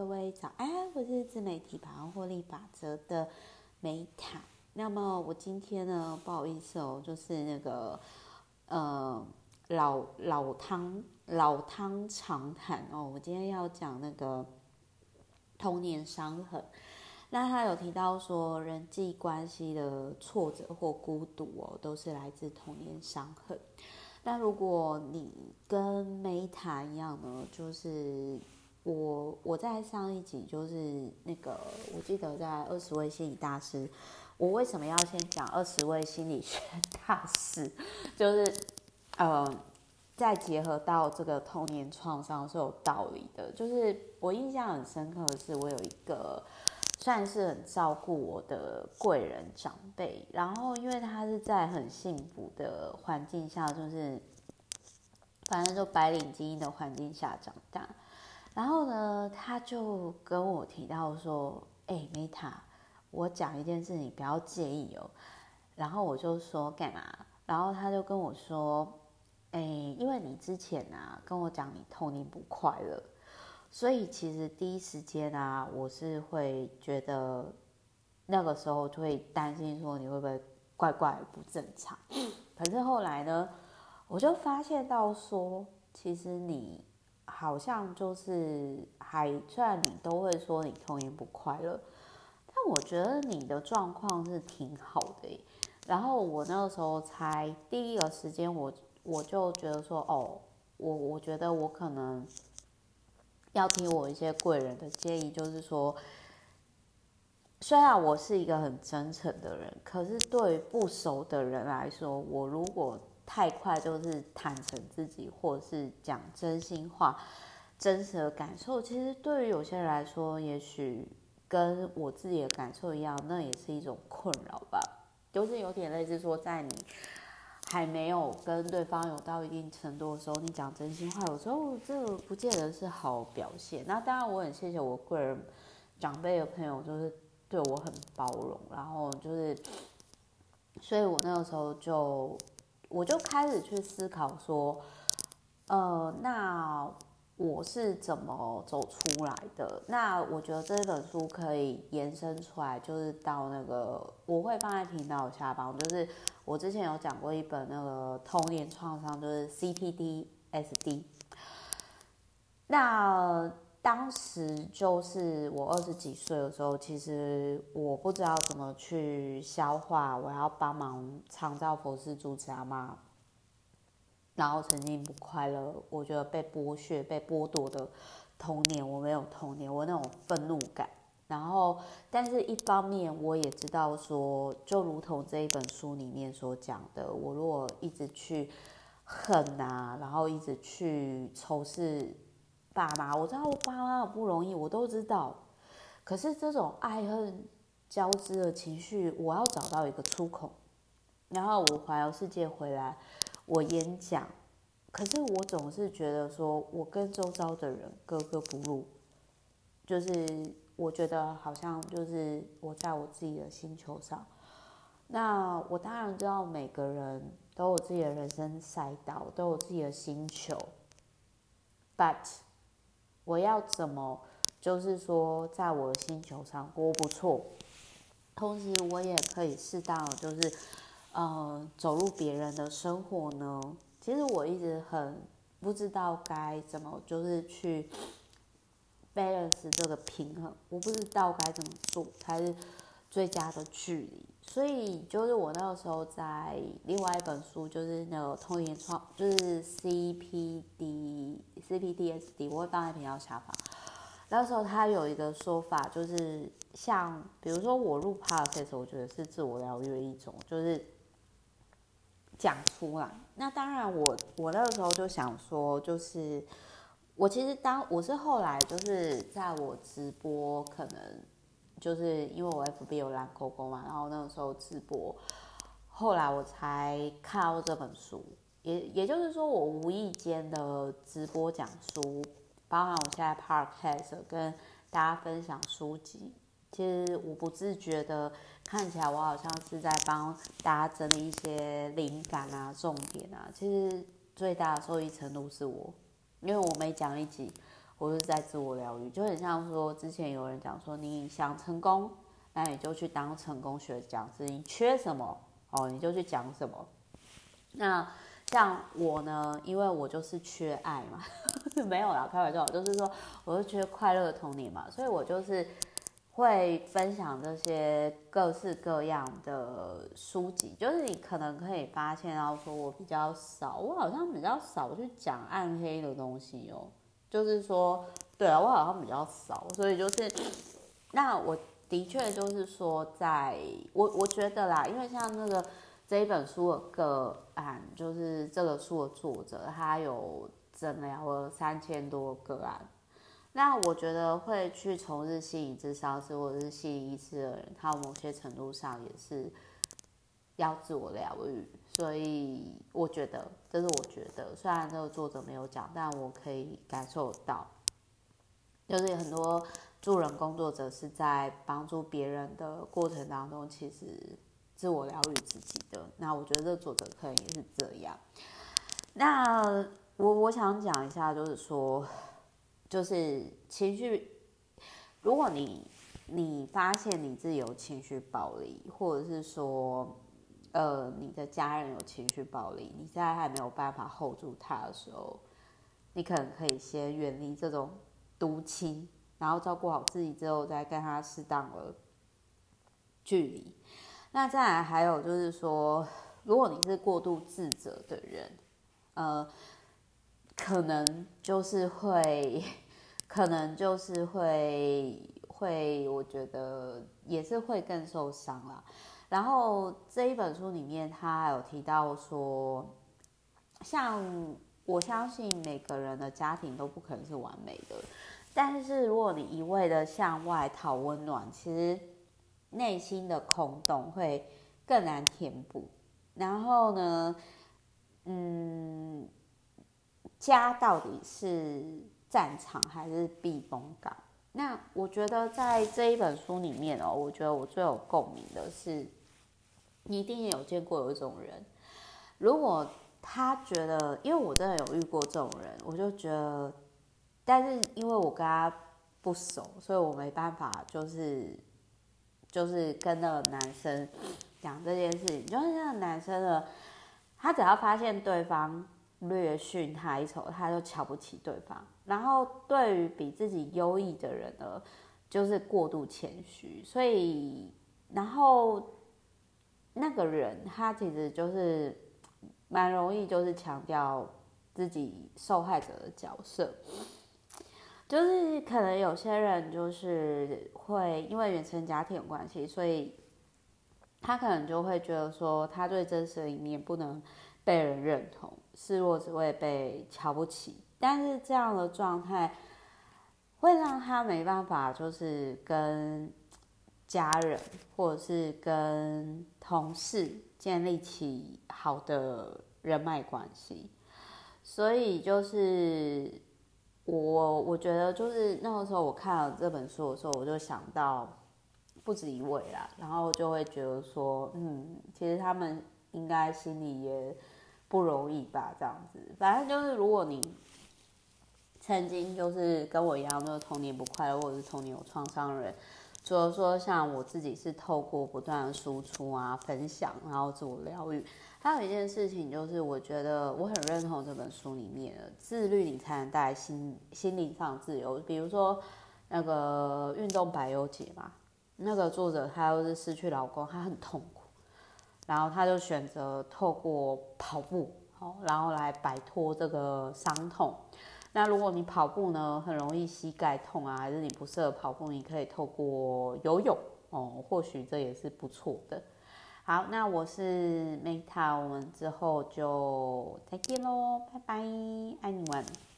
各位早安，我是自媒体百万获利法则的梅塔。那么我今天呢，不好意思哦，就是那个呃老老汤老汤长谈哦，我今天要讲那个童年伤痕。那他有提到说，人际关系的挫折或孤独哦，都是来自童年伤痕。那如果你跟梅塔一样呢，就是。我我在上一集就是那个，我记得在二十位心理大师，我为什么要先讲二十位心理学大师？就是呃，再结合到这个童年创伤是有道理的。就是我印象很深刻的是，我有一个算是很照顾我的贵人长辈，然后因为他是在很幸福的环境下，就是反正就白领精英的环境下长大。然后呢，他就跟我提到说：“哎、欸，梅塔，我讲一件事，你不要介意哦。”然后我就说：“干嘛？”然后他就跟我说：“哎、因为你之前啊跟我讲你童年不快乐，所以其实第一时间啊，我是会觉得那个时候就会担心说你会不会怪怪不正常。可是后来呢，我就发现到说，其实你。”好像就是还，虽然你都会说你童年不快乐，但我觉得你的状况是挺好的。然后我那个时候才第一个时间，我我就觉得说，哦，我我觉得我可能要听我一些贵人的建议，就是说，虽然我是一个很真诚的人，可是对于不熟的人来说，我如果太快就是坦诚自己，或是讲真心话、真实的感受。其实对于有些人来说，也许跟我自己的感受一样，那也是一种困扰吧。就是有点类似说，在你还没有跟对方有到一定程度的时候，你讲真心话，有时候这不见得是好表现。那当然，我很谢谢我贵人长辈的朋友，就是对我很包容，然后就是，所以我那个时候就。我就开始去思考说，呃，那我是怎么走出来的？那我觉得这本书可以延伸出来，就是到那个我会放在频道下方，就是我之前有讲过一本那个童年创伤，就是 CPTSD。那当时就是我二十几岁的时候，其实我不知道怎么去消化，我要帮忙长照佛事主持阿妈，然后曾经不快乐，我觉得被剥削、被剥夺的童年，我没有童年，我那种愤怒感。然后，但是一方面我也知道说，就如同这一本书里面所讲的，我如果一直去恨啊，然后一直去仇视。爸妈，我知道我爸妈不容易，我都知道。可是这种爱恨交织的情绪，我要找到一个出口。然后我环游世界回来，我演讲，可是我总是觉得说，我跟周遭的人格格不入。就是我觉得好像就是我在我自己的星球上。那我当然知道每个人都有自己的人生赛道，都有自己的星球，but。我要怎么，就是说，在我的星球上过不错，同时我也可以适当就是，呃，走入别人的生活呢？其实我一直很不知道该怎么，就是去 balance 这个平衡，我不知道该怎么做才是最佳的距离。所以就是我那个时候在另外一本书，就是那个童年创，就是 CPD CPTSD，我会放在频道下方。那时候他有一个说法，就是像比如说我入 podcast，我觉得是自我疗愈的一种，就是讲出来。那当然，我我那个时候就想说，就是我其实当我是后来就是在我直播可能。就是因为我 FB 有蓝勾勾嘛，然后那个时候直播，后来我才看到这本书，也也就是说我无意间的直播讲书，包含我现在 Podcast 跟大家分享书籍，其实我不自觉的看起来我好像是在帮大家整理一些灵感啊、重点啊，其实最大的受益程度是我，因为我每讲一集，或是在自我疗愈，就很像说之前有人讲说，你想成功，那你就去当成功学讲师，你缺什么哦，你就去讲什么。那像我呢，因为我就是缺爱嘛，没有啦，开玩笑，就是说我是缺快乐的童年嘛，所以我就是。会分享这些各式各样的书籍，就是你可能可以发现到，说我比较少，我好像比较少去讲暗黑的东西哦。就是说，对啊，我好像比较少，所以就是，那我的确就是说在，我我觉得啦，因为像那个这一本书的个案，就是这个书的作者，他有诊疗了三千多个案。那我觉得会去从事心理咨商师或者是心理医师的人，他某些程度上也是要自我疗愈，所以我觉得，这是我觉得，虽然这个作者没有讲，但我可以感受到，就是很多助人工作者是在帮助别人的过程当中，其实自我疗愈自己的。那我觉得这个作者可能也是这样。那我我想讲一下，就是说。就是情绪，如果你你发现你自己有情绪暴力，或者是说，呃，你的家人有情绪暴力，你在还没有办法 hold 住他的时候，你可能可以先远离这种毒亲，然后照顾好自己之后，再跟他适当的距离。那再来还有就是说，如果你是过度自责的人，呃。可能就是会，可能就是会会，我觉得也是会更受伤啦。然后这一本书里面，他还有提到说，像我相信每个人的家庭都不可能是完美的，但是如果你一味的向外讨温暖，其实内心的空洞会更难填补。然后呢，嗯。家到底是战场还是避风港？那我觉得在这一本书里面哦，我觉得我最有共鸣的是，你一定也有见过有一种人，如果他觉得，因为我真的有遇过这种人，我就觉得，但是因为我跟他不熟，所以我没办法，就是就是跟那个男生讲这件事情，就是那个男生呢，他只要发现对方。略逊他一筹，他就瞧不起对方。然后对于比自己优异的人呢，就是过度谦虚。所以，然后那个人他其实就是蛮容易，就是强调自己受害者的角色。就是可能有些人就是会因为原生家庭有关系，所以他可能就会觉得说，他对真实的一面不能被人认同。示弱只会被瞧不起，但是这样的状态会让他没办法，就是跟家人或者是跟同事建立起好的人脉关系。所以就是我，我觉得就是那个时候我看了这本书的时候，我就想到不止一位啦，然后就会觉得说，嗯，其实他们应该心里也。不容易吧，这样子，反正就是，如果你曾经就是跟我一样，就是童年不快乐，或者是童年有创伤的人，除了说像我自己是透过不断的输出啊、分享，然后自我疗愈，还有一件事情就是，我觉得我很认同这本书里面的自律，你才能带来心心灵上自由。比如说那个运动百忧解嘛，那个作者他又是失去老公，他很痛苦。然后他就选择透过跑步，好，然后来摆脱这个伤痛。那如果你跑步呢，很容易膝盖痛啊，还是你不适合跑步，你可以透过游泳哦，或许这也是不错的。好，那我是 Meta，我们之后就再见喽，拜拜，爱你们。